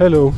Hello,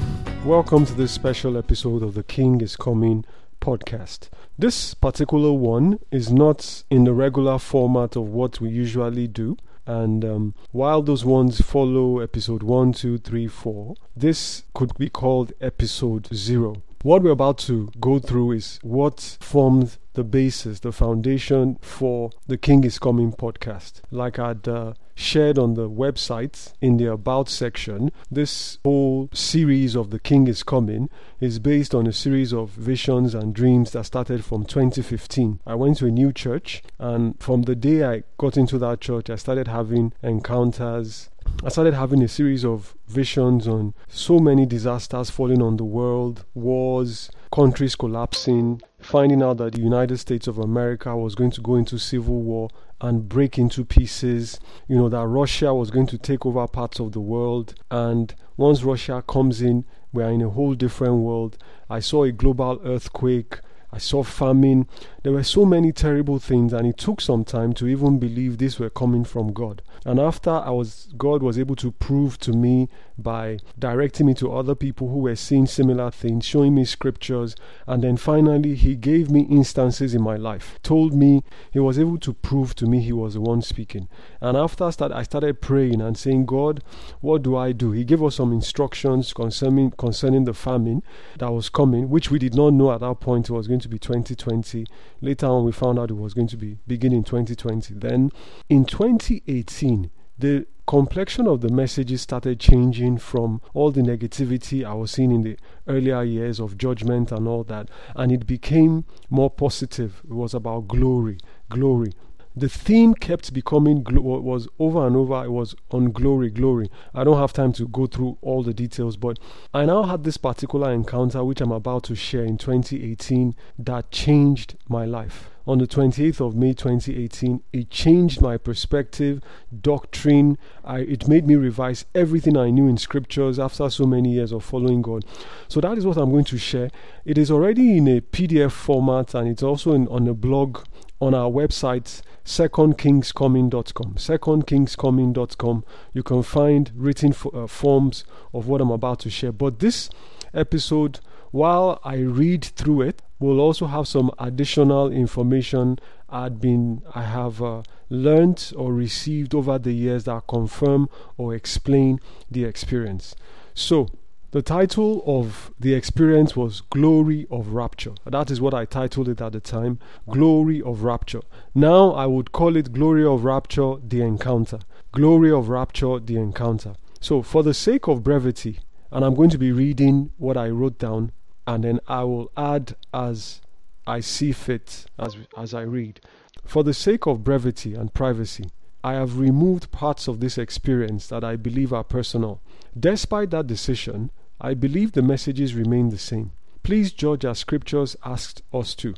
welcome to this special episode of the King is Coming podcast. This particular one is not in the regular format of what we usually do. And um, while those ones follow episode 1, 2, 3, 4, this could be called episode 0. What we're about to go through is what formed the basis, the foundation for the King is Coming podcast. Like I'd uh, shared on the website in the About section, this whole series of The King is Coming is based on a series of visions and dreams that started from 2015. I went to a new church, and from the day I got into that church, I started having encounters I started having a series of visions on so many disasters falling on the world, wars, countries collapsing, finding out that the United States of America was going to go into civil war and break into pieces, you know, that Russia was going to take over parts of the world. And once Russia comes in, we are in a whole different world. I saw a global earthquake. I saw famine. There were so many terrible things, and it took some time to even believe these were coming from God. And after I was, God was able to prove to me by directing me to other people who were seeing similar things, showing me scriptures, and then finally He gave me instances in my life, told me He was able to prove to me He was the one speaking. And after that, I started praying and saying, God, what do I do? He gave us some instructions concerning concerning the famine that was coming, which we did not know at that point it was going to be 2020. Later on, we found out it was going to be beginning 2020. Then in 2018, the complexion of the messages started changing from all the negativity I was seeing in the earlier years of judgment and all that, and it became more positive. It was about glory, glory. The theme kept becoming was over and over. It was on glory glory. I don't have time to go through all the details but i now had this particular encounter which i'm about to share in 2018 that changed my life on the 28th of May 2018, it changed my perspective, doctrine. I, it made me revise everything I knew in scriptures after so many years of following God. So that is what I'm going to share. It is already in a PDF format and it's also in, on a blog on our website secondkingscoming.com secondkingscoming.com you can find written uh, forms of what i'm about to share but this episode while i read through it we'll also have some additional information i'd been i have uh, learned or received over the years that confirm or explain the experience so the title of the experience was Glory of Rapture. That is what I titled it at the time Glory of Rapture. Now I would call it Glory of Rapture the Encounter. Glory of Rapture the Encounter. So, for the sake of brevity, and I'm going to be reading what I wrote down, and then I will add as I see fit as, as I read. For the sake of brevity and privacy, I have removed parts of this experience that I believe are personal. Despite that decision, I believe the messages remain the same. Please judge as scriptures asked us to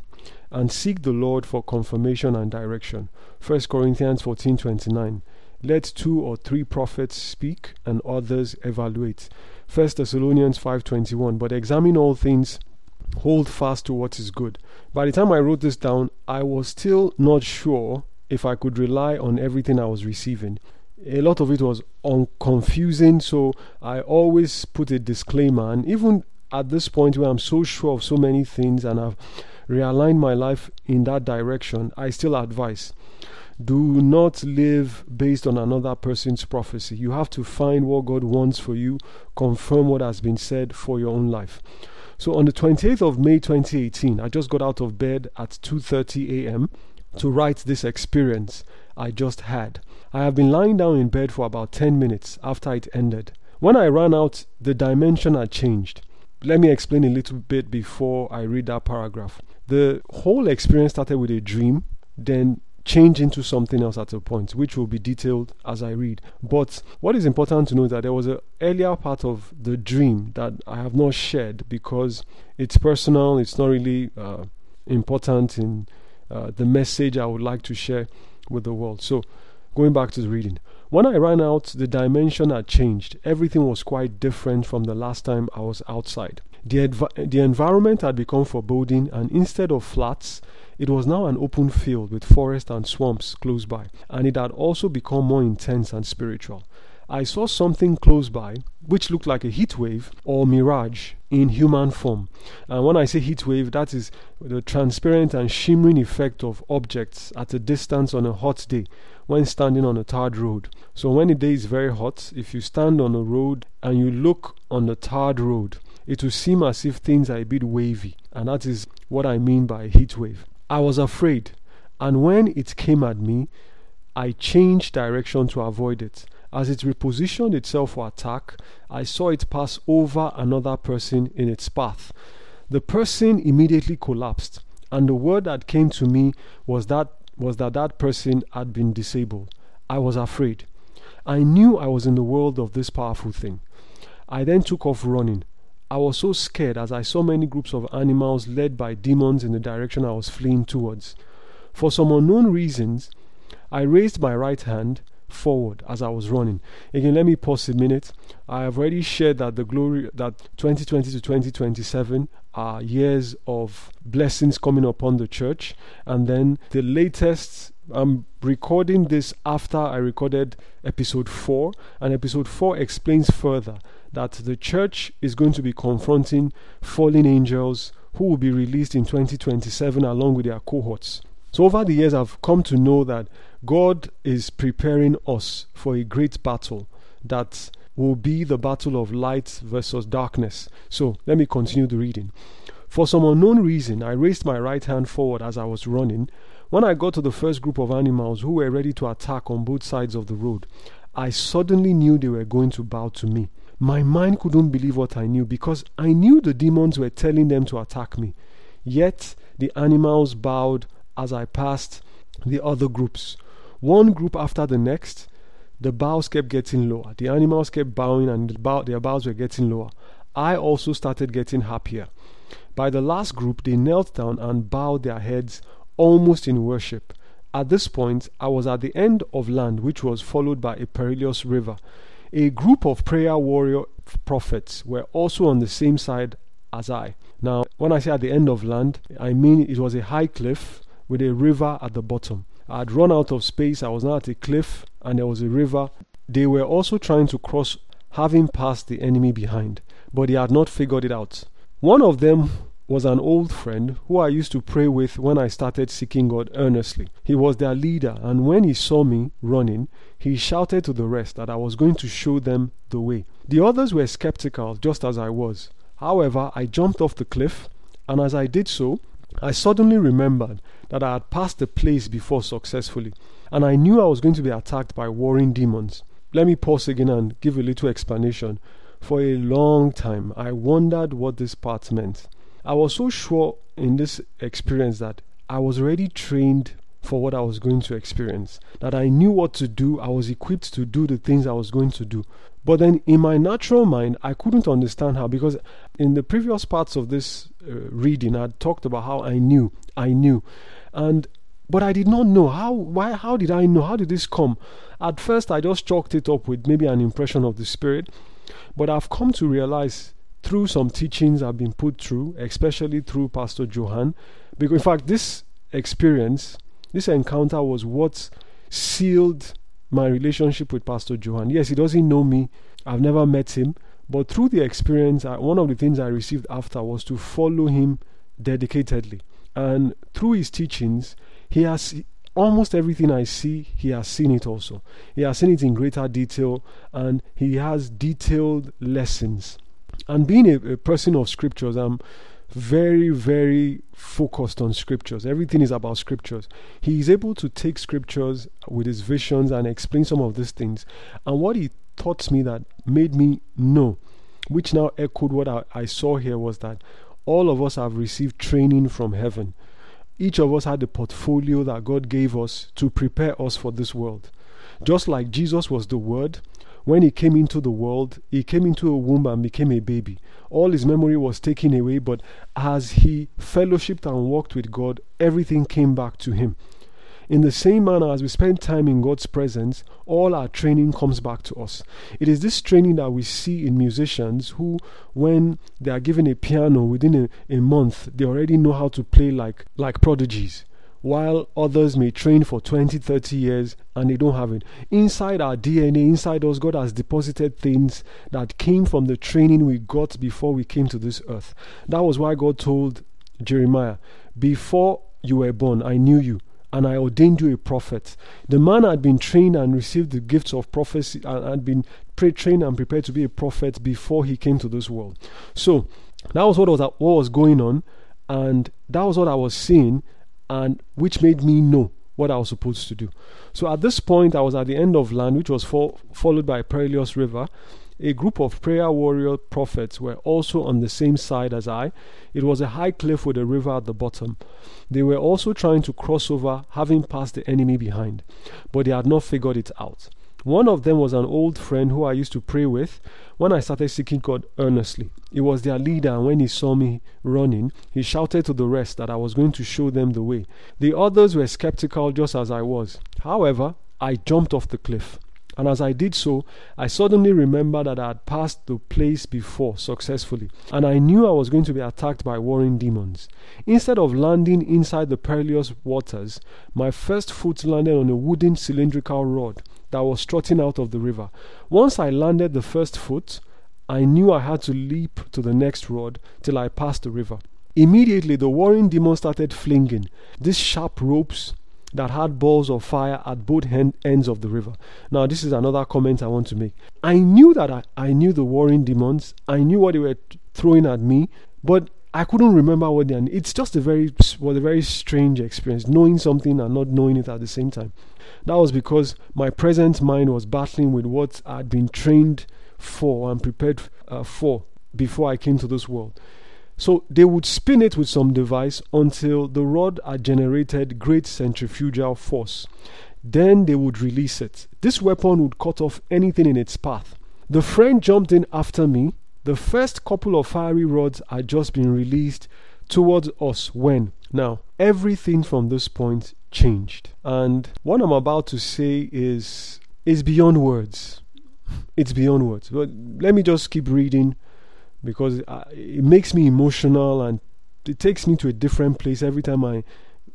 and seek the Lord for confirmation and direction. 1 Corinthians 14:29 Let two or three prophets speak and others evaluate. 1 Thessalonians 5:21 But examine all things hold fast to what is good. By the time I wrote this down, I was still not sure if I could rely on everything I was receiving a lot of it was un- confusing, so I always put a disclaimer. And even at this point where I'm so sure of so many things and I've realigned my life in that direction, I still advise do not live based on another person's prophecy. You have to find what God wants for you, confirm what has been said for your own life. So on the 28th of May 2018, I just got out of bed at 2:30 a.m. to write this experience I just had. I have been lying down in bed for about 10 minutes after it ended. When I ran out, the dimension had changed. Let me explain a little bit before I read that paragraph. The whole experience started with a dream, then changed into something else at a point, which will be detailed as I read. But what is important to know that there was an earlier part of the dream that I have not shared because it's personal, it's not really uh, important in uh, the message I would like to share with the world. So Going back to the reading. When I ran out, the dimension had changed. Everything was quite different from the last time I was outside. The, adv- the environment had become foreboding, and instead of flats, it was now an open field with forest and swamps close by, and it had also become more intense and spiritual. I saw something close by which looked like a heat wave or mirage in human form. And when I say heat wave, that is the transparent and shimmering effect of objects at a distance on a hot day when standing on a tarred road. So when the day is very hot, if you stand on a road and you look on the tarred road, it will seem as if things are a bit wavy. And that is what I mean by heat wave. I was afraid, and when it came at me, I changed direction to avoid it. As it repositioned itself for attack, I saw it pass over another person in its path. The person immediately collapsed, and the word that came to me was that was that that person had been disabled. I was afraid. I knew I was in the world of this powerful thing. I then took off running. I was so scared as I saw many groups of animals led by demons in the direction I was fleeing towards. For some unknown reasons, I raised my right hand forward as I was running. Again, let me pause a minute. I have already shared that the glory that 2020 to 2027 are years of blessings coming upon the church, and then the latest. I'm recording this after I recorded episode 4, and episode 4 explains further that the church is going to be confronting fallen angels who will be released in 2027 along with their cohorts. So, over the years, I've come to know that God is preparing us for a great battle that will be the battle of light versus darkness. So let me continue the reading. For some unknown reason, I raised my right hand forward as I was running. When I got to the first group of animals who were ready to attack on both sides of the road, I suddenly knew they were going to bow to me. My mind couldn't believe what I knew because I knew the demons were telling them to attack me. Yet the animals bowed as I passed the other groups. One group after the next, the bows kept getting lower. The animals kept bowing and the bow, their bows were getting lower. I also started getting happier. By the last group, they knelt down and bowed their heads almost in worship. At this point, I was at the end of land, which was followed by a perilous river. A group of prayer warrior prophets were also on the same side as I. Now, when I say at the end of land, I mean it was a high cliff with a river at the bottom. I had run out of space. I was now at a cliff and there was a river. They were also trying to cross, having passed the enemy behind, but they had not figured it out. One of them was an old friend who I used to pray with when I started seeking God earnestly. He was their leader, and when he saw me running, he shouted to the rest that I was going to show them the way. The others were skeptical, just as I was. However, I jumped off the cliff, and as I did so, I suddenly remembered that I had passed the place before successfully, and I knew I was going to be attacked by warring demons. Let me pause again and give a little explanation. For a long time, I wondered what this part meant. I was so sure in this experience that I was already trained for what I was going to experience, that I knew what to do, I was equipped to do the things I was going to do. But then in my natural mind, I couldn't understand how, because in the previous parts of this uh, reading, I talked about how I knew, I knew. And but I did not know how why how did I know how did this come at first I just chalked it up with maybe an impression of the spirit but I've come to realize through some teachings I've been put through especially through Pastor Johan because in fact this experience this encounter was what sealed my relationship with Pastor Johan yes he doesn't know me I've never met him but through the experience I, one of the things I received after was to follow him dedicatedly and through his teachings, he has almost everything I see, he has seen it also. He has seen it in greater detail and he has detailed lessons. And being a, a person of scriptures, I'm very, very focused on scriptures. Everything is about scriptures. He is able to take scriptures with his visions and explain some of these things. And what he taught me that made me know, which now echoed what I, I saw here, was that all of us have received training from heaven. Each of us had a portfolio that God gave us to prepare us for this world. Just like Jesus was the Word, when he came into the world, he came into a womb and became a baby. All his memory was taken away, but as he fellowshipped and walked with God, everything came back to him. In the same manner, as we spend time in God's presence, all our training comes back to us. It is this training that we see in musicians who, when they are given a piano within a, a month, they already know how to play like, like prodigies. While others may train for 20, 30 years and they don't have it. Inside our DNA, inside us, God has deposited things that came from the training we got before we came to this earth. That was why God told Jeremiah, Before you were born, I knew you and I ordained you a prophet. The man had been trained and received the gifts of prophecy and had been pre trained and prepared to be a prophet before he came to this world. So that was what was what was going on, and that was what I was seeing, and which made me know what I was supposed to do. So at this point, I was at the end of land, which was fo- followed by perilous river. A group of prayer warrior prophets were also on the same side as I. It was a high cliff with a river at the bottom. They were also trying to cross over, having passed the enemy behind, but they had not figured it out. One of them was an old friend who I used to pray with when I started seeking God earnestly. He was their leader, and when he saw me running, he shouted to the rest that I was going to show them the way. The others were skeptical just as I was. However, I jumped off the cliff. And as I did so, I suddenly remembered that I had passed the place before successfully, and I knew I was going to be attacked by warring demons. Instead of landing inside the perilous waters, my first foot landed on a wooden cylindrical rod that was strutting out of the river. Once I landed the first foot, I knew I had to leap to the next rod till I passed the river. Immediately, the warring demons started flinging these sharp ropes that had balls of fire at both ends of the river. Now, this is another comment I want to make. I knew that I, I knew the warring demons, I knew what they were throwing at me, but I couldn't remember what they. It's just a very was a very strange experience, knowing something and not knowing it at the same time. That was because my present mind was battling with what I'd been trained for and prepared uh, for before I came to this world. So they would spin it with some device until the rod had generated great centrifugal force. Then they would release it. This weapon would cut off anything in its path. The friend jumped in after me. The first couple of fiery rods had just been released towards us when, now, everything from this point changed. And what I'm about to say is is beyond words. It's beyond words. But let me just keep reading because it makes me emotional and it takes me to a different place every time I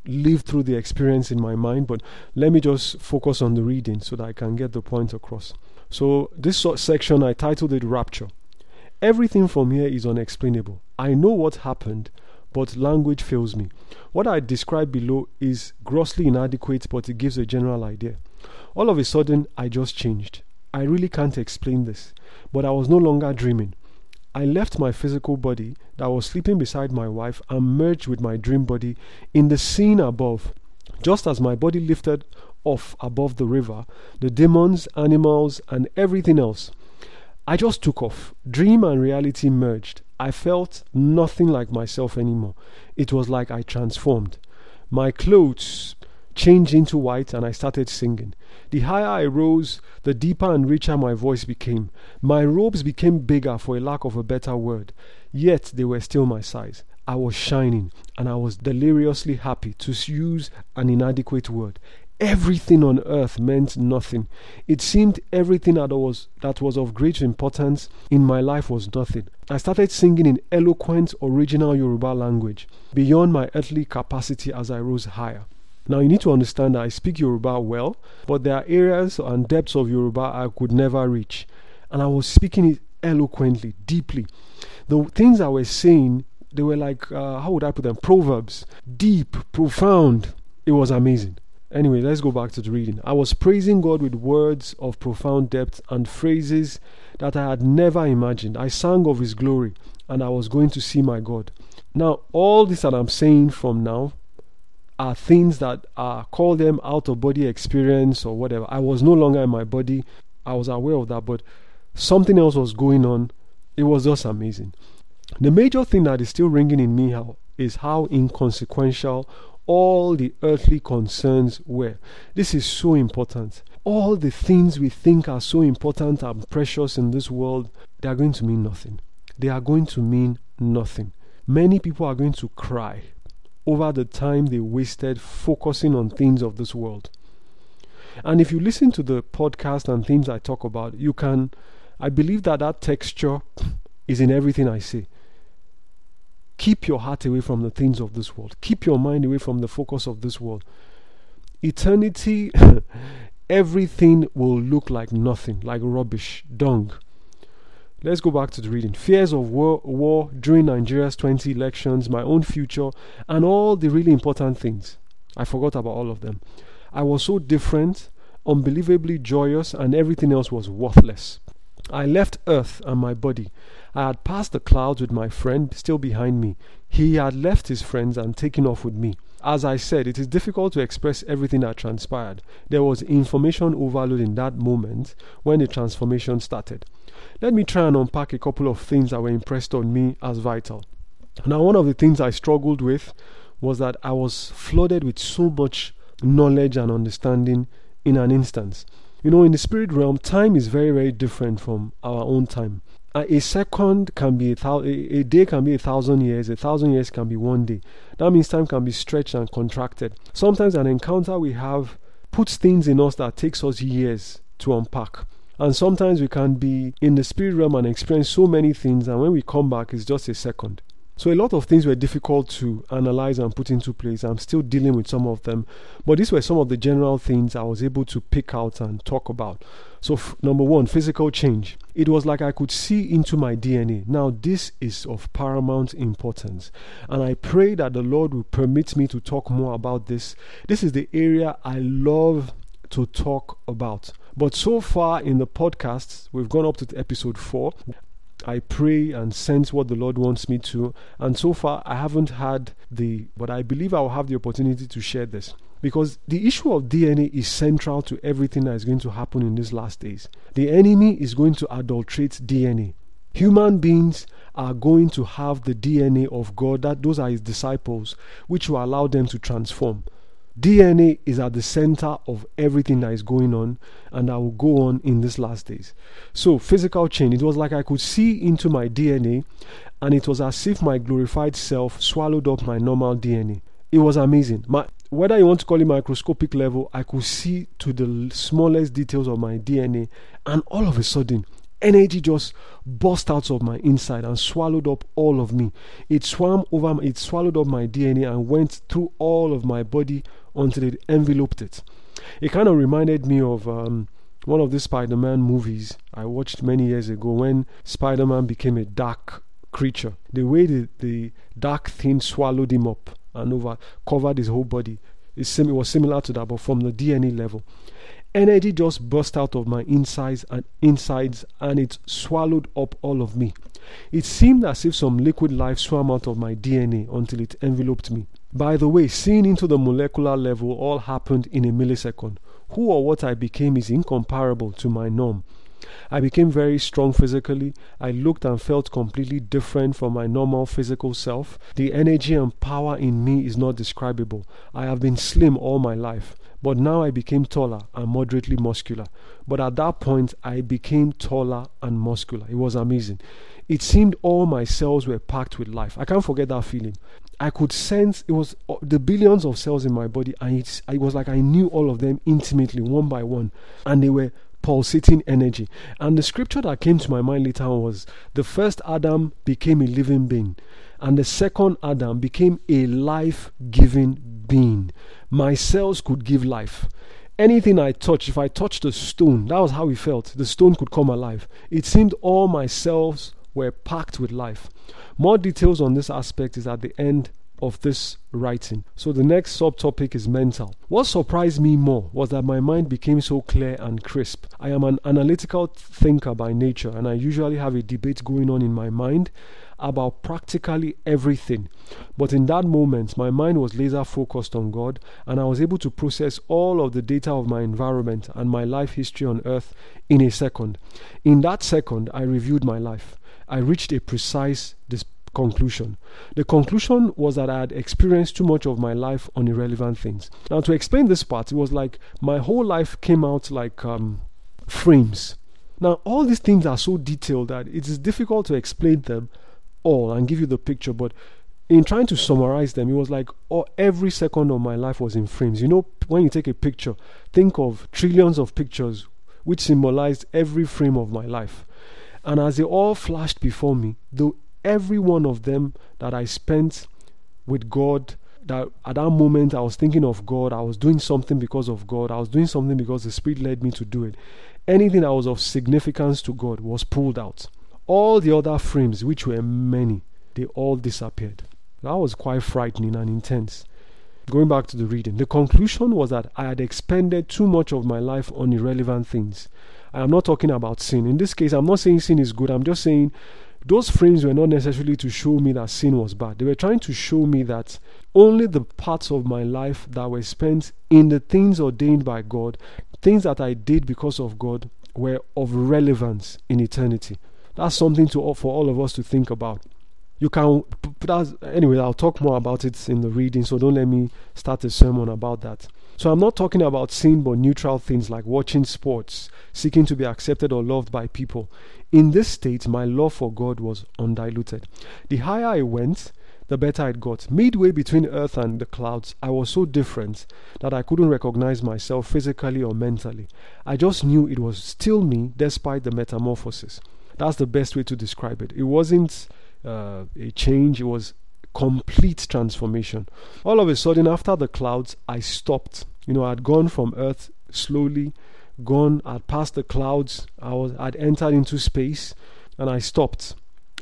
live through the experience in my mind. But let me just focus on the reading so that I can get the point across. So, this section I titled it Rapture. Everything from here is unexplainable. I know what happened, but language fails me. What I describe below is grossly inadequate, but it gives a general idea. All of a sudden, I just changed. I really can't explain this, but I was no longer dreaming. I left my physical body that was sleeping beside my wife and merged with my dream body in the scene above. Just as my body lifted off above the river, the demons, animals, and everything else. I just took off. Dream and reality merged. I felt nothing like myself anymore. It was like I transformed. My clothes changed into white and I started singing. The higher I rose, the deeper and richer my voice became. My robes became bigger for a lack of a better word, yet they were still my size. I was shining and I was deliriously happy to use an inadequate word. Everything on earth meant nothing. It seemed everything that was, that was of great importance in my life was nothing. I started singing in eloquent, original Yoruba language, beyond my earthly capacity as I rose higher. Now, you need to understand that I speak Yoruba well, but there are areas and depths of Yoruba I could never reach. And I was speaking it eloquently, deeply. The things I was saying, they were like, uh, how would I put them? Proverbs. Deep, profound. It was amazing. Anyway, let's go back to the reading. I was praising God with words of profound depth and phrases that I had never imagined. I sang of His glory and I was going to see my God. Now, all this that I'm saying from now are things that are call them out of body experience or whatever. I was no longer in my body. I was aware of that, but something else was going on. It was just amazing. The major thing that is still ringing in me how, is how inconsequential all the earthly concerns were. This is so important. All the things we think are so important and precious in this world, they are going to mean nothing. They are going to mean nothing. Many people are going to cry over the time they wasted focusing on things of this world. And if you listen to the podcast and things I talk about, you can, I believe that that texture is in everything I say. Keep your heart away from the things of this world. Keep your mind away from the focus of this world. Eternity, everything will look like nothing, like rubbish, dung. Let's go back to the reading. Fears of war, war during Nigeria's 20 elections, my own future, and all the really important things. I forgot about all of them. I was so different, unbelievably joyous, and everything else was worthless. I left earth and my body. I had passed the clouds with my friend still behind me. He had left his friends and taken off with me. As I said, it is difficult to express everything that transpired. There was information overload in that moment when the transformation started. Let me try and unpack a couple of things that were impressed on me as vital. Now, one of the things I struggled with was that I was flooded with so much knowledge and understanding in an instance. You know, in the spirit realm, time is very, very different from our own time. A second can be a, thou- a day can be a thousand years, a thousand years can be one day. That means time can be stretched and contracted. Sometimes an encounter we have puts things in us that takes us years to unpack. And sometimes we can be in the spirit realm and experience so many things, and when we come back, it's just a second. So a lot of things were difficult to analyze and put into place. I'm still dealing with some of them, but these were some of the general things I was able to pick out and talk about. So f- number 1, physical change. It was like I could see into my DNA. Now this is of paramount importance, and I pray that the Lord will permit me to talk more about this. This is the area I love to talk about. But so far in the podcasts, we've gone up to episode 4. I pray and sense what the Lord wants me to. And so far, I haven't had the, but I believe I will have the opportunity to share this. Because the issue of DNA is central to everything that is going to happen in these last days. The enemy is going to adulterate DNA. Human beings are going to have the DNA of God, that those are his disciples, which will allow them to transform. DNA is at the center of everything that is going on and that will go on in these last days. So, physical change, it was like I could see into my DNA and it was as if my glorified self swallowed up my normal DNA. It was amazing. My, whether you want to call it microscopic level, I could see to the smallest details of my DNA, and all of a sudden, energy just burst out of my inside and swallowed up all of me. It swam over, it swallowed up my DNA and went through all of my body until it enveloped it. It kind of reminded me of um, one of the Spider Man movies I watched many years ago when Spider Man became a dark creature. The way the, the dark thing swallowed him up and over covered his whole body. It, sim- it was similar to that, but from the DNA level. Energy just burst out of my insides and insides and it swallowed up all of me. It seemed as if some liquid life swam out of my DNA until it enveloped me. By the way, seeing into the molecular level all happened in a millisecond. Who or what I became is incomparable to my norm. I became very strong physically. I looked and felt completely different from my normal physical self. The energy and power in me is not describable. I have been slim all my life, but now I became taller and moderately muscular. But at that point, I became taller and muscular. It was amazing. It seemed all my cells were packed with life. I can't forget that feeling. I could sense it was uh, the billions of cells in my body, and it's, it was like I knew all of them intimately, one by one, and they were pulsating energy. And the scripture that came to my mind later on was the first Adam became a living being, and the second Adam became a life giving being. My cells could give life. Anything I touched, if I touched a stone, that was how it felt. The stone could come alive. It seemed all my cells were packed with life. More details on this aspect is at the end of this writing. So the next subtopic is mental. What surprised me more was that my mind became so clear and crisp. I am an analytical thinker by nature and I usually have a debate going on in my mind about practically everything. But in that moment, my mind was laser focused on God and I was able to process all of the data of my environment and my life history on earth in a second. In that second, I reviewed my life. I reached a precise dis- conclusion. The conclusion was that I had experienced too much of my life on irrelevant things. Now, to explain this part, it was like my whole life came out like um, frames. Now, all these things are so detailed that it is difficult to explain them all and give you the picture, but in trying to summarize them, it was like oh, every second of my life was in frames. You know, when you take a picture, think of trillions of pictures which symbolized every frame of my life. And as they all flashed before me, though every one of them that I spent with God that at that moment I was thinking of God, I was doing something because of God, I was doing something because the Spirit led me to do it. Anything that was of significance to God was pulled out. All the other frames, which were many, they all disappeared. That was quite frightening and intense. Going back to the reading, the conclusion was that I had expended too much of my life on irrelevant things. I am not talking about sin. In this case, I'm not saying sin is good. I'm just saying those frames were not necessarily to show me that sin was bad. They were trying to show me that only the parts of my life that were spent in the things ordained by God, things that I did because of God, were of relevance in eternity. That's something to for all of us to think about. You can, anyway, I'll talk more about it in the reading, so don't let me start a sermon about that. So I'm not talking about sin but neutral things like watching sports, seeking to be accepted or loved by people. In this state, my love for God was undiluted. The higher I went, the better it got. Midway between earth and the clouds, I was so different that I couldn't recognize myself physically or mentally. I just knew it was still me despite the metamorphosis. That's the best way to describe it. It wasn't uh, a change, it was complete transformation. All of a sudden, after the clouds, I stopped. You know, I'd gone from earth slowly, gone, I'd passed the clouds, I was, I'd entered into space, and I stopped.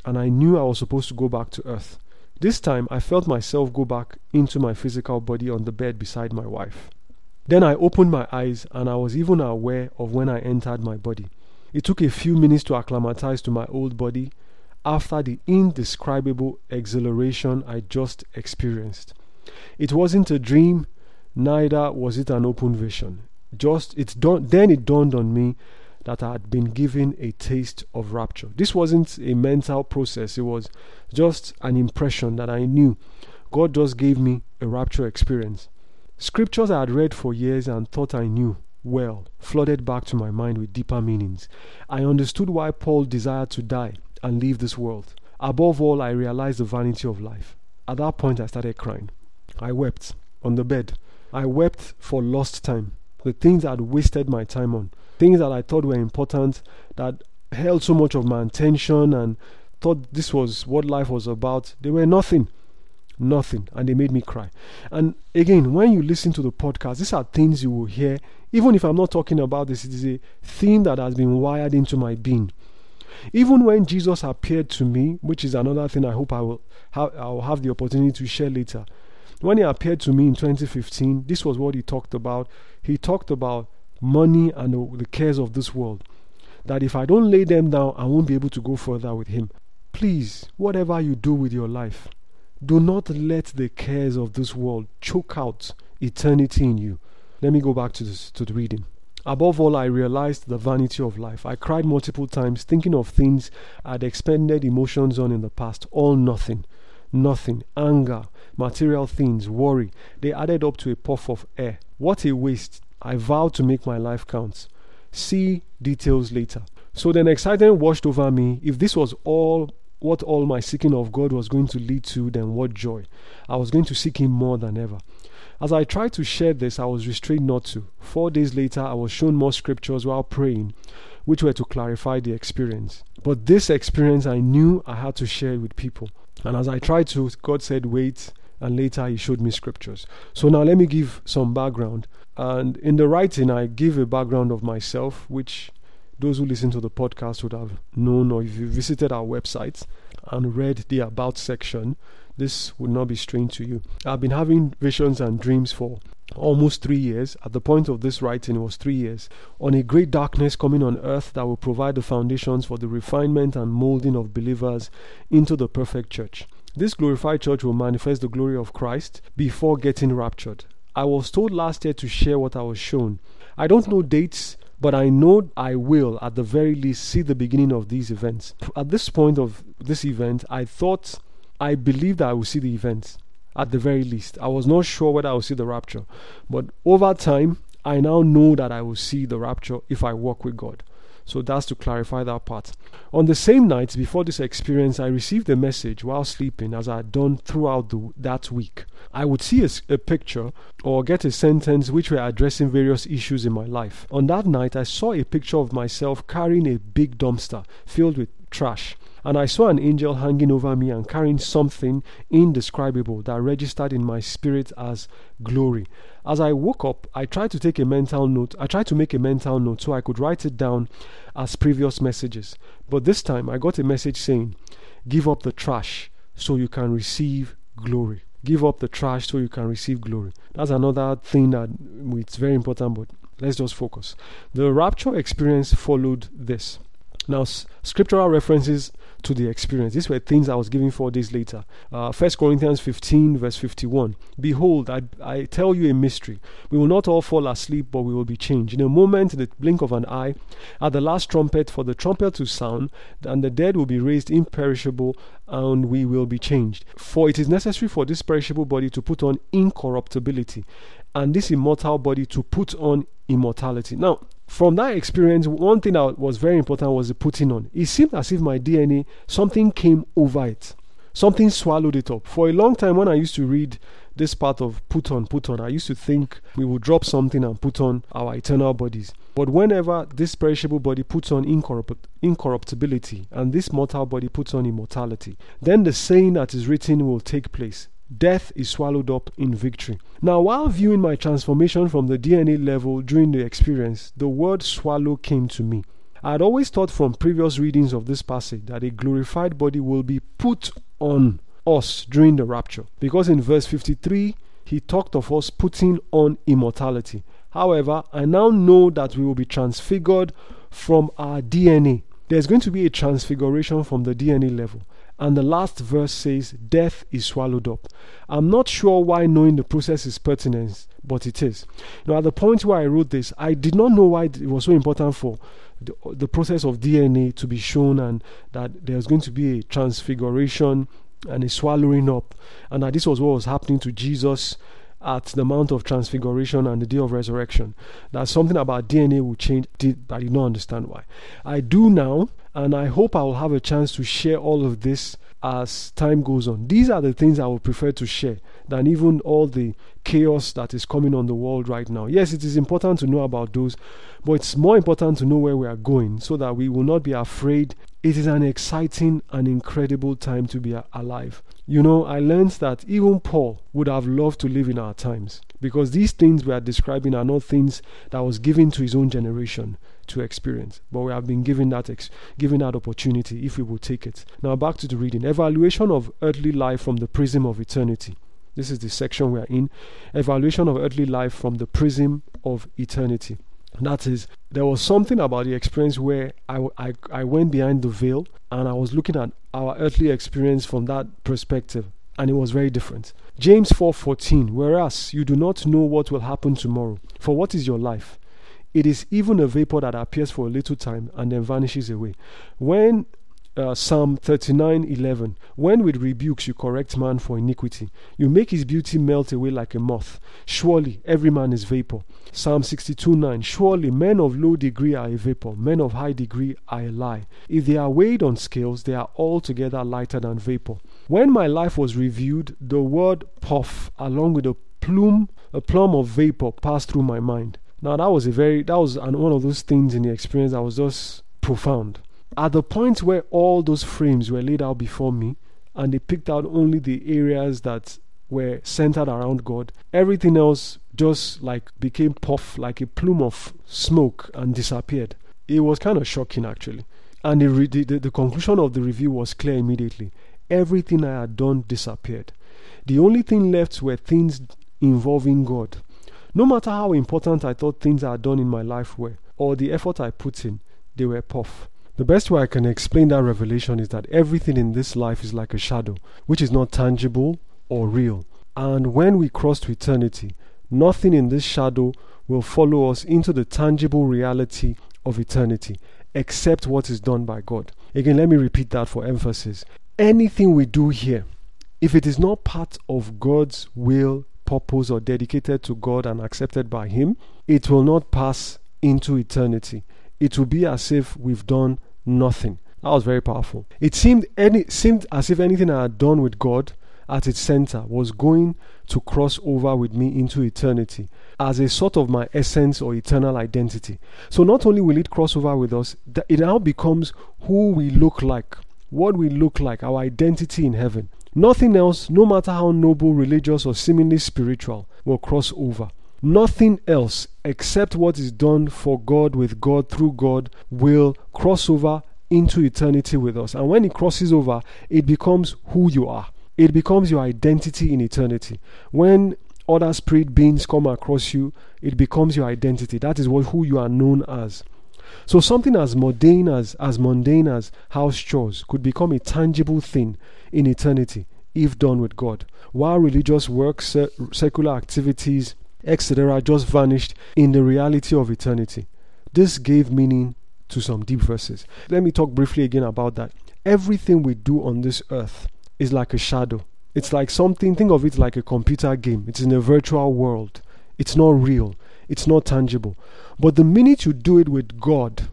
And I knew I was supposed to go back to earth. This time, I felt myself go back into my physical body on the bed beside my wife. Then I opened my eyes, and I was even aware of when I entered my body. It took a few minutes to acclimatize to my old body after the indescribable exhilaration I just experienced. It wasn't a dream, neither was it an open vision. Just it dawned, then it dawned on me that I had been given a taste of rapture. This wasn't a mental process, it was just an impression that I knew God just gave me a rapture experience. Scriptures I had read for years and thought I knew well flooded back to my mind with deeper meanings. I understood why Paul desired to die and leave this world. Above all, I realized the vanity of life. At that point, I started crying. I wept on the bed. I wept for lost time, the things I'd wasted my time on, things that I thought were important, that held so much of my attention and thought this was what life was about. They were nothing. Nothing. And they made me cry. And again, when you listen to the podcast, these are things you will hear. Even if I'm not talking about this, it is a theme that has been wired into my being. Even when Jesus appeared to me, which is another thing I hope I will have, I will have the opportunity to share later. When he appeared to me in 2015, this was what he talked about. He talked about money and the cares of this world. That if I don't lay them down, I won't be able to go further with him. Please, whatever you do with your life, do not let the cares of this world choke out eternity in you. Let me go back to, this, to the reading. Above all, I realized the vanity of life. I cried multiple times, thinking of things I'd expended emotions on in the past. All nothing. Nothing. Anger, material things, worry. They added up to a puff of air. What a waste. I vowed to make my life count. See details later. So then excitement washed over me. If this was all what all my seeking of God was going to lead to, then what joy. I was going to seek Him more than ever. As I tried to share this, I was restrained not to. Four days later, I was shown more scriptures while praying, which were to clarify the experience. But this experience, I knew I had to share with people. And as I tried to, God said, wait, and later He showed me scriptures. So now let me give some background. And in the writing, I give a background of myself, which those who listen to the podcast would have known, or if you visited our website and read the About section, this would not be strange to you. I've been having visions and dreams for almost three years. At the point of this writing, it was three years. On a great darkness coming on earth that will provide the foundations for the refinement and molding of believers into the perfect church. This glorified church will manifest the glory of Christ before getting raptured. I was told last year to share what I was shown. I don't know dates, but I know I will, at the very least, see the beginning of these events. At this point of this event, I thought I believed I would see the event at the very least. I was not sure whether I would see the rapture, but over time, I now know that I will see the rapture if I walk with God. So that's to clarify that part. On the same night before this experience, I received a message while sleeping, as I had done throughout the, that week. I would see a, a picture or get a sentence which were addressing various issues in my life. On that night, I saw a picture of myself carrying a big dumpster filled with trash. And I saw an angel hanging over me and carrying something indescribable that registered in my spirit as glory. As I woke up, I tried to take a mental note. I tried to make a mental note so I could write it down as previous messages. But this time I got a message saying, Give up the trash so you can receive glory. Give up the trash so you can receive glory. That's another thing that it's very important, but let's just focus. The rapture experience followed this. Now, scriptural references to the experience. These were things I was giving four days later. Uh, 1 Corinthians 15, verse 51. Behold, I, I tell you a mystery. We will not all fall asleep, but we will be changed. In a moment, in the blink of an eye, at the last trumpet, for the trumpet to sound, and the dead will be raised imperishable, and we will be changed. For it is necessary for this perishable body to put on incorruptibility, and this immortal body to put on immortality. Now, from that experience, one thing that was very important was the putting on. It seemed as if my DNA, something came over it. Something swallowed it up. For a long time, when I used to read this part of put on, put on, I used to think we would drop something and put on our eternal bodies. But whenever this perishable body puts on incorrupt- incorruptibility and this mortal body puts on immortality, then the saying that is written will take place death is swallowed up in victory. Now, while viewing my transformation from the DNA level during the experience, the word swallow came to me. I had always thought from previous readings of this passage that a glorified body will be put on us during the rapture, because in verse 53 he talked of us putting on immortality. However, I now know that we will be transfigured from our DNA. There's going to be a transfiguration from the DNA level. And the last verse says, Death is swallowed up. I'm not sure why knowing the process is pertinent, but it is. Now, at the point where I wrote this, I did not know why it was so important for the, the process of DNA to be shown and that there's going to be a transfiguration and a swallowing up, and that this was what was happening to Jesus at the Mount of Transfiguration and the day of resurrection. That something about DNA will change. I did not understand why. I do now, and I hope I will have a chance to share all of this as time goes on. These are the things I would prefer to share than even all the chaos that is coming on the world right now. Yes, it is important to know about those, but it's more important to know where we are going so that we will not be afraid. It is an exciting and incredible time to be alive. You know, I learned that even Paul would have loved to live in our times because these things we are describing are not things that was given to his own generation to experience. But we have been given that ex- given that opportunity if we will take it. Now back to the reading. Evaluation of earthly life from the prism of eternity. This is the section we are in. Evaluation of earthly life from the prism of eternity. That is, there was something about the experience where I, I, I went behind the veil and I was looking at our earthly experience from that perspective and it was very different. James 4:14 Whereas you do not know what will happen tomorrow for what is your life it is even a vapor that appears for a little time and then vanishes away. When uh, Psalm 39:11 When with rebukes you correct man for iniquity you make his beauty melt away like a moth. Surely every man is vapor. Psalm 62:9 Surely men of low degree are a vapor men of high degree are a lie. If they are weighed on scales they are altogether lighter than vapor. When my life was reviewed the word puff along with a plume a plume of vapor passed through my mind now that was a very that was an, one of those things in the experience that was just profound. At the point where all those frames were laid out before me, and they picked out only the areas that were centered around God, everything else just like became puff like a plume of smoke and disappeared. It was kind of shocking actually. And the, the, the conclusion of the review was clear immediately. Everything I had done disappeared. The only thing left were things involving God. No matter how important I thought things I had done in my life were, or the effort I put in, they were puff. The best way I can explain that revelation is that everything in this life is like a shadow, which is not tangible or real. And when we cross to eternity, nothing in this shadow will follow us into the tangible reality of eternity, except what is done by God. Again, let me repeat that for emphasis. Anything we do here, if it is not part of God's will purpose or dedicated to God and accepted by Him, it will not pass into eternity. It will be as if we've done nothing. That was very powerful. It seemed any seemed as if anything I had done with God at its center was going to cross over with me into eternity as a sort of my essence or eternal identity. So not only will it cross over with us, it now becomes who we look like what we look like, our identity in heaven. Nothing else, no matter how noble, religious, or seemingly spiritual, will cross over. Nothing else except what is done for God, with God, through God, will cross over into eternity with us. And when it crosses over, it becomes who you are. It becomes your identity in eternity. When other spirit beings come across you, it becomes your identity. That is what who you are known as. So something as mundane as as mundane as house chores could become a tangible thing in eternity if done with God. While religious work, secular activities, etc., just vanished in the reality of eternity. This gave meaning to some deep verses. Let me talk briefly again about that. Everything we do on this earth is like a shadow. It's like something, think of it like a computer game. It's in a virtual world. It's not real. It's not tangible. But the minute you do it with God,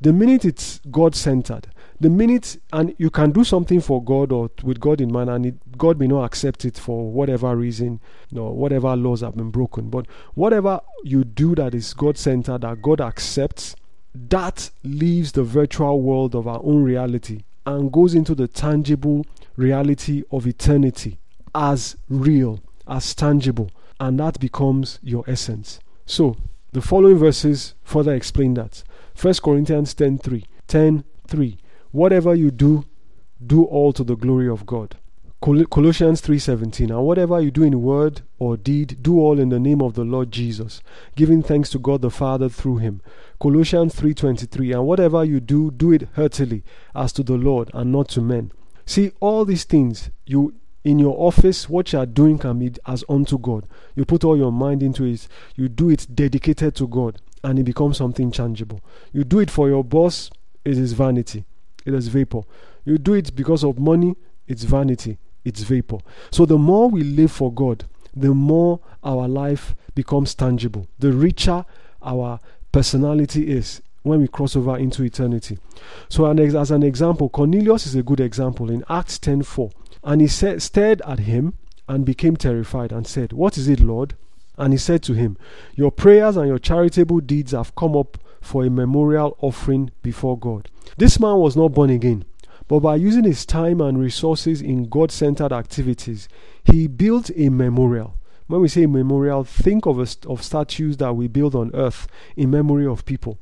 the minute it's God centered, the minute and you can do something for God or with God in mind, and it, God may not accept it for whatever reason, you know, whatever laws have been broken. But whatever you do that is God centered, that God accepts, that leaves the virtual world of our own reality and goes into the tangible reality of eternity as real, as tangible, and that becomes your essence. So, the following verses further explain that. 1 Corinthians 10 3. 10 3. Whatever you do, do all to the glory of God. Colossians 3:17 And whatever you do in word or deed do all in the name of the Lord Jesus giving thanks to God the Father through him Colossians 3:23 And whatever you do do it heartily as to the Lord and not to men See all these things you in your office what you are doing can be as unto God you put all your mind into it you do it dedicated to God and it becomes something tangible you do it for your boss it is vanity it is vapor you do it because of money it's vanity it's vapor. So the more we live for God, the more our life becomes tangible. The richer our personality is when we cross over into eternity. So, as an example, Cornelius is a good example in Acts 10:4. And he said, stared at him and became terrified and said, What is it, Lord? And he said to him, Your prayers and your charitable deeds have come up for a memorial offering before God. This man was not born again. But by using his time and resources in God centered activities, he built a memorial. When we say memorial, think of, a, of statues that we build on earth in memory of people.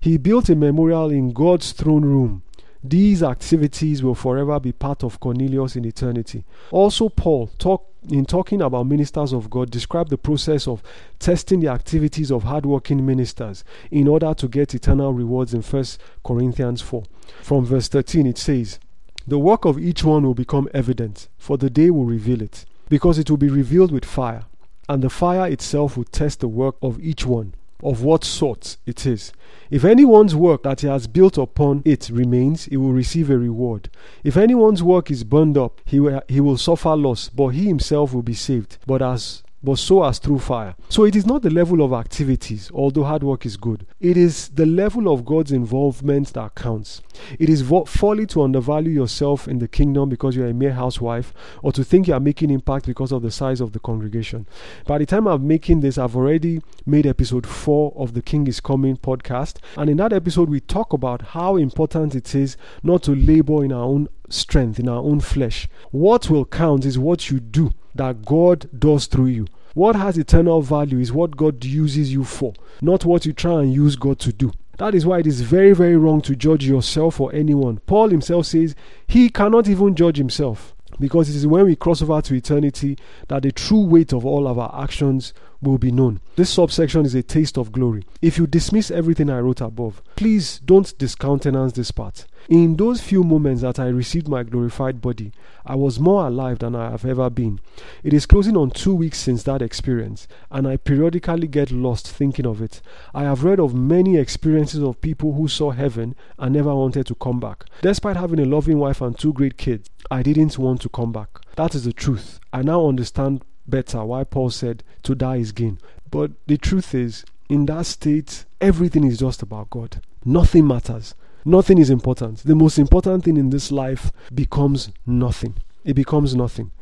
He built a memorial in God's throne room. These activities will forever be part of Cornelius in eternity. Also, Paul talked in talking about ministers of God, described the process of testing the activities of hardworking ministers in order to get eternal rewards in 1 Corinthians 4. From verse 13, it says, The work of each one will become evident, for the day will reveal it, because it will be revealed with fire, and the fire itself will test the work of each one of what sort it is. If anyone's work that he has built upon it remains, he will receive a reward. If anyone's work is burned up, he will, he will suffer loss, but he himself will be saved, but as but so as through fire. So it is not the level of activities, although hard work is good. It is the level of God's involvement that counts. It is folly to undervalue yourself in the kingdom because you're a mere housewife or to think you are making impact because of the size of the congregation. By the time I'm making this, I've already made episode 4 of the King is Coming podcast. And in that episode, we talk about how important it is not to labor in our own strength, in our own flesh. What will count is what you do that God does through you. What has eternal value is what God uses you for, not what you try and use God to do. That is why it is very, very wrong to judge yourself or anyone. Paul himself says he cannot even judge himself because it is when we cross over to eternity that the true weight of all of our actions will be known. This subsection is a taste of glory. If you dismiss everything I wrote above, please don't discountenance this part. In those few moments that I received my glorified body, I was more alive than I have ever been. It is closing on two weeks since that experience, and I periodically get lost thinking of it. I have read of many experiences of people who saw heaven and never wanted to come back. Despite having a loving wife and two great kids, I didn't want to come back. That is the truth. I now understand better why Paul said to die is gain. But the truth is, in that state, everything is just about God. Nothing matters. Nothing is important. The most important thing in this life becomes nothing. It becomes nothing.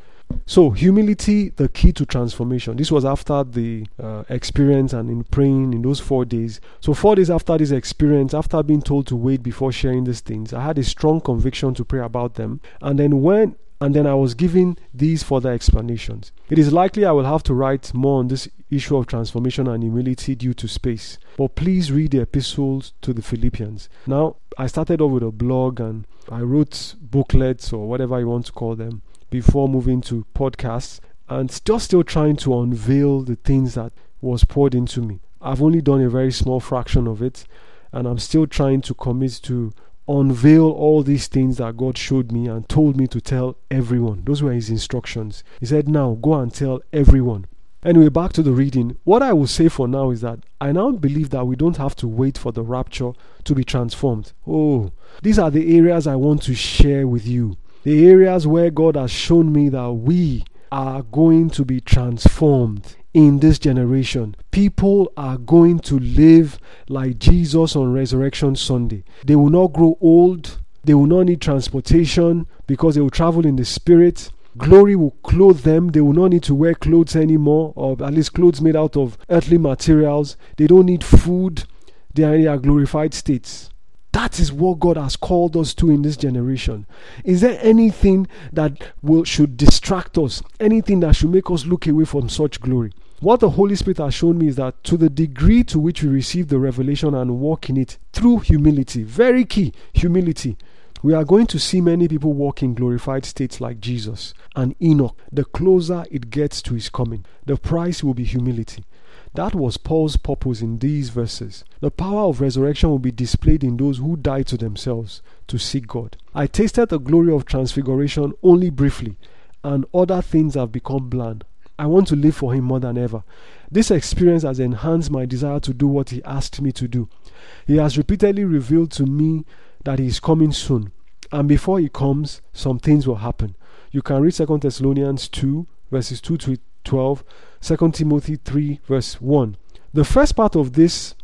So, humility, the key to transformation. This was after the uh, experience and in praying in those four days. So, four days after this experience, after being told to wait before sharing these things, I had a strong conviction to pray about them. And then, when and then I was given these further explanations. It is likely I will have to write more on this issue of transformation and humility due to space. But please read the epistles to the Philippians. Now, I started off with a blog and I wrote booklets or whatever you want to call them before moving to podcasts and just still trying to unveil the things that was poured into me. I've only done a very small fraction of it and I'm still trying to commit to unveil all these things that God showed me and told me to tell everyone. Those were his instructions. He said, Now go and tell everyone. Anyway, back to the reading. What I will say for now is that I now believe that we don't have to wait for the rapture to be transformed. Oh, these are the areas I want to share with you. The areas where God has shown me that we are going to be transformed in this generation. People are going to live like Jesus on Resurrection Sunday. They will not grow old, they will not need transportation because they will travel in the Spirit. Glory will clothe them. They will not need to wear clothes anymore, or at least clothes made out of earthly materials. They don't need food. They are in their glorified states. That is what God has called us to in this generation. Is there anything that will should distract us? Anything that should make us look away from such glory? What the Holy Spirit has shown me is that to the degree to which we receive the revelation and walk in it through humility, very key, humility, we are going to see many people walk in glorified states like Jesus and Enoch. The closer it gets to his coming, the price will be humility. That was Paul's purpose in these verses. The power of resurrection will be displayed in those who die to themselves to seek God. I tasted the glory of transfiguration only briefly, and other things have become bland. I want to live for Him more than ever. This experience has enhanced my desire to do what He asked me to do. He has repeatedly revealed to me that He is coming soon. And before He comes, some things will happen. You can read 2 Thessalonians 2, verses 2 to 12, 2 Timothy 3, verse 1. The first part of this,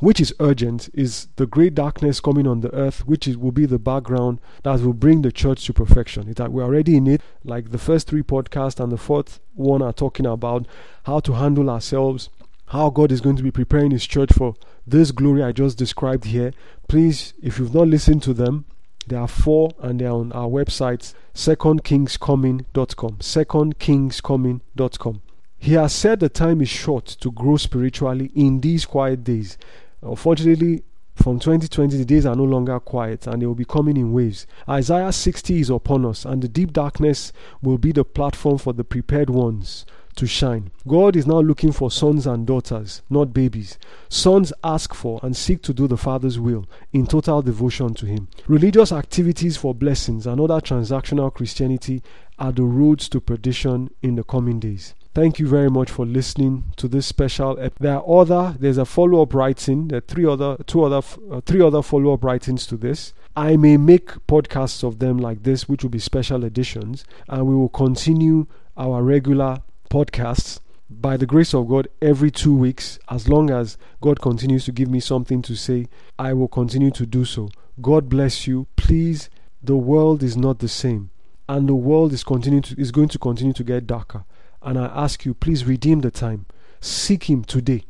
which is urgent, is the great darkness coming on the earth, which is, will be the background that will bring the church to perfection. That uh, we're already in it, like the first three podcasts and the fourth one are talking about how to handle ourselves, how God is going to be preparing His church for this glory I just described here. Please, if you've not listened to them, there are four and they're on our website, secondkingscoming.com. Secondkingscoming.com. He has said the time is short to grow spiritually in these quiet days. Unfortunately, from 2020, the days are no longer quiet and they will be coming in waves. Isaiah 60 is upon us, and the deep darkness will be the platform for the prepared ones to shine. God is now looking for sons and daughters, not babies. Sons ask for and seek to do the Father's will in total devotion to Him. Religious activities for blessings and other transactional Christianity are the roads to perdition in the coming days. Thank you very much for listening to this special. Ep- there are other. There's a follow-up writing. There are three other, two other, uh, three other follow-up writings to this. I may make podcasts of them like this, which will be special editions, and we will continue our regular podcasts by the grace of God every two weeks. As long as God continues to give me something to say, I will continue to do so. God bless you. Please, the world is not the same, and the world is continuing to, is going to continue to get darker. And I ask you, please redeem the time. Seek Him today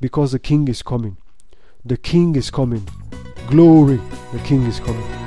because the King is coming. The King is coming. Glory, the King is coming.